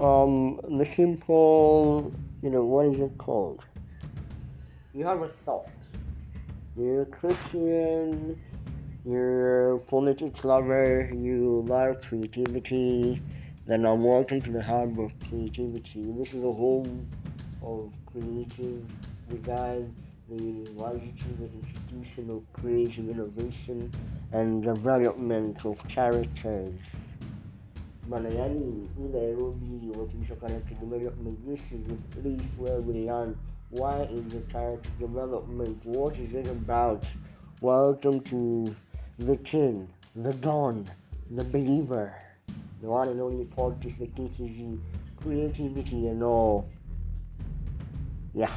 um, the simple, you know, what is it called? You have a thought. You're a Christian, you're a politics lover, you love creativity, then I'm welcome to the hub of creativity. This is a home of creative design, the university, the institution of creative innovation and development of characters. Malayani, Nairobi, what character development, this is the place where we learn why is the character development, what is it about. Welcome to the king, the dawn, the believer, the one and only podcast that teaches you creativity and all. Yeah.